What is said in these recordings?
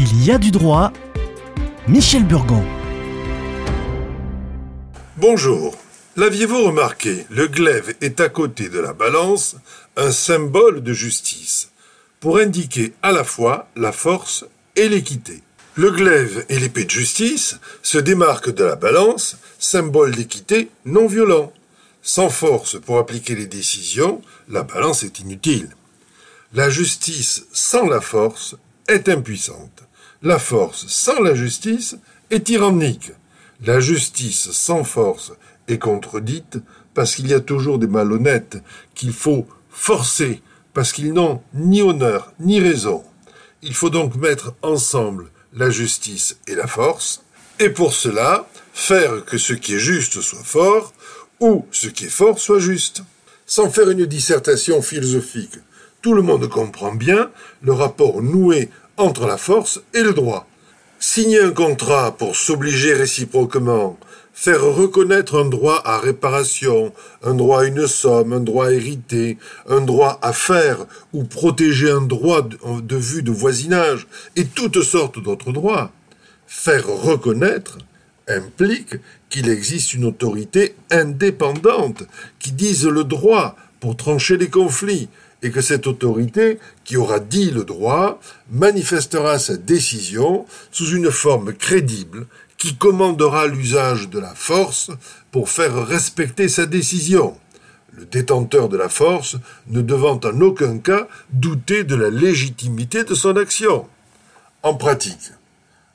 Il y a du droit. Michel Burgon. Bonjour. L'aviez-vous remarqué? Le glaive est à côté de la balance un symbole de justice, pour indiquer à la fois la force et l'équité. Le glaive et l'épée de justice se démarquent de la balance, symbole d'équité non violent. Sans force pour appliquer les décisions, la balance est inutile. La justice sans la force est impuissante. La force sans la justice est tyrannique. La justice sans force est contredite parce qu'il y a toujours des malhonnêtes qu'il faut forcer parce qu'ils n'ont ni honneur ni raison. Il faut donc mettre ensemble la justice et la force, et pour cela, faire que ce qui est juste soit fort, ou ce qui est fort soit juste. Sans faire une dissertation philosophique, tout le monde comprend bien le rapport noué entre la force et le droit. Signer un contrat pour s'obliger réciproquement, faire reconnaître un droit à réparation, un droit à une somme, un droit à hériter, un droit à faire ou protéger un droit de vue de voisinage et toutes sortes d'autres droits. Faire reconnaître implique qu'il existe une autorité indépendante qui dise le droit pour trancher les conflits, et que cette autorité, qui aura dit le droit, manifestera sa décision sous une forme crédible qui commandera l'usage de la force pour faire respecter sa décision, le détenteur de la force ne devant en aucun cas douter de la légitimité de son action. En pratique,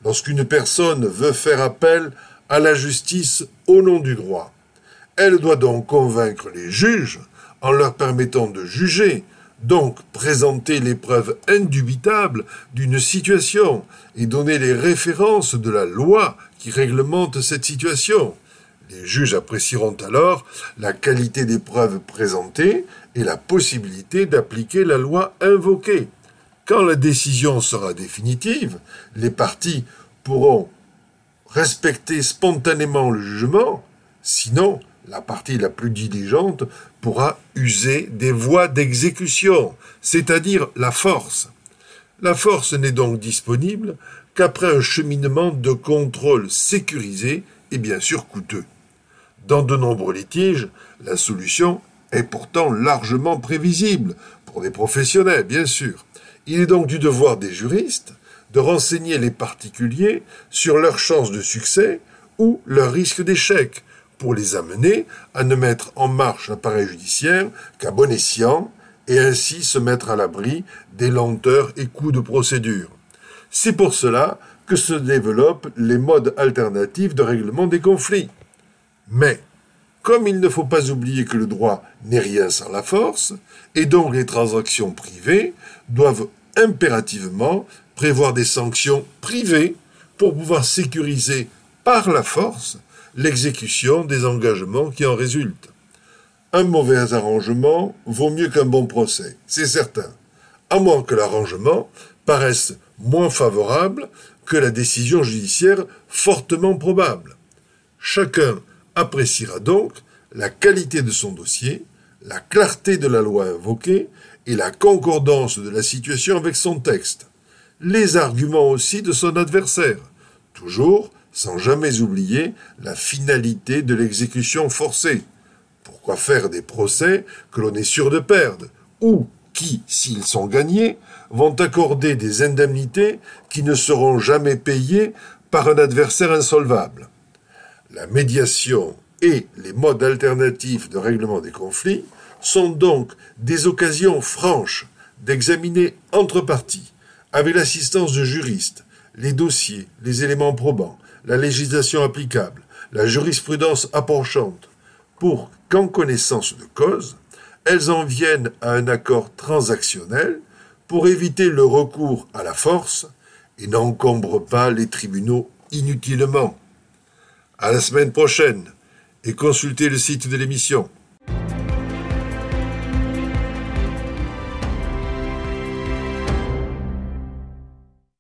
lorsqu'une personne veut faire appel à la justice au nom du droit, elle doit donc convaincre les juges en leur permettant de juger, donc présenter les preuves indubitables d'une situation et donner les références de la loi qui réglemente cette situation. Les juges apprécieront alors la qualité des preuves présentées et la possibilité d'appliquer la loi invoquée. Quand la décision sera définitive, les parties pourront respecter spontanément le jugement, sinon la partie la plus diligente pourra user des voies d'exécution, c'est-à-dire la force. La force n'est donc disponible qu'après un cheminement de contrôle sécurisé et bien sûr coûteux. Dans de nombreux litiges, la solution est pourtant largement prévisible, pour des professionnels bien sûr. Il est donc du devoir des juristes de renseigner les particuliers sur leurs chances de succès ou leurs risques d'échec, pour les amener à ne mettre en marche l'appareil judiciaire qu'à bon escient et ainsi se mettre à l'abri des lenteurs et coûts de procédure. C'est pour cela que se développent les modes alternatifs de règlement des conflits. Mais, comme il ne faut pas oublier que le droit n'est rien sans la force, et donc les transactions privées doivent impérativement prévoir des sanctions privées pour pouvoir sécuriser par la force l'exécution des engagements qui en résultent. Un mauvais arrangement vaut mieux qu'un bon procès, c'est certain, à moins que l'arrangement paraisse moins favorable que la décision judiciaire fortement probable. Chacun appréciera donc la qualité de son dossier, la clarté de la loi invoquée et la concordance de la situation avec son texte, les arguments aussi de son adversaire, toujours sans jamais oublier la finalité de l'exécution forcée. Pourquoi faire des procès que l'on est sûr de perdre, ou qui, s'ils sont gagnés, vont accorder des indemnités qui ne seront jamais payées par un adversaire insolvable? La médiation et les modes alternatifs de règlement des conflits sont donc des occasions franches d'examiner entre parties, avec l'assistance de juristes, les dossiers, les éléments probants, la législation applicable, la jurisprudence approchante, pour qu'en connaissance de cause, elles en viennent à un accord transactionnel pour éviter le recours à la force et n'encombrent pas les tribunaux inutilement. À la semaine prochaine et consultez le site de l'émission.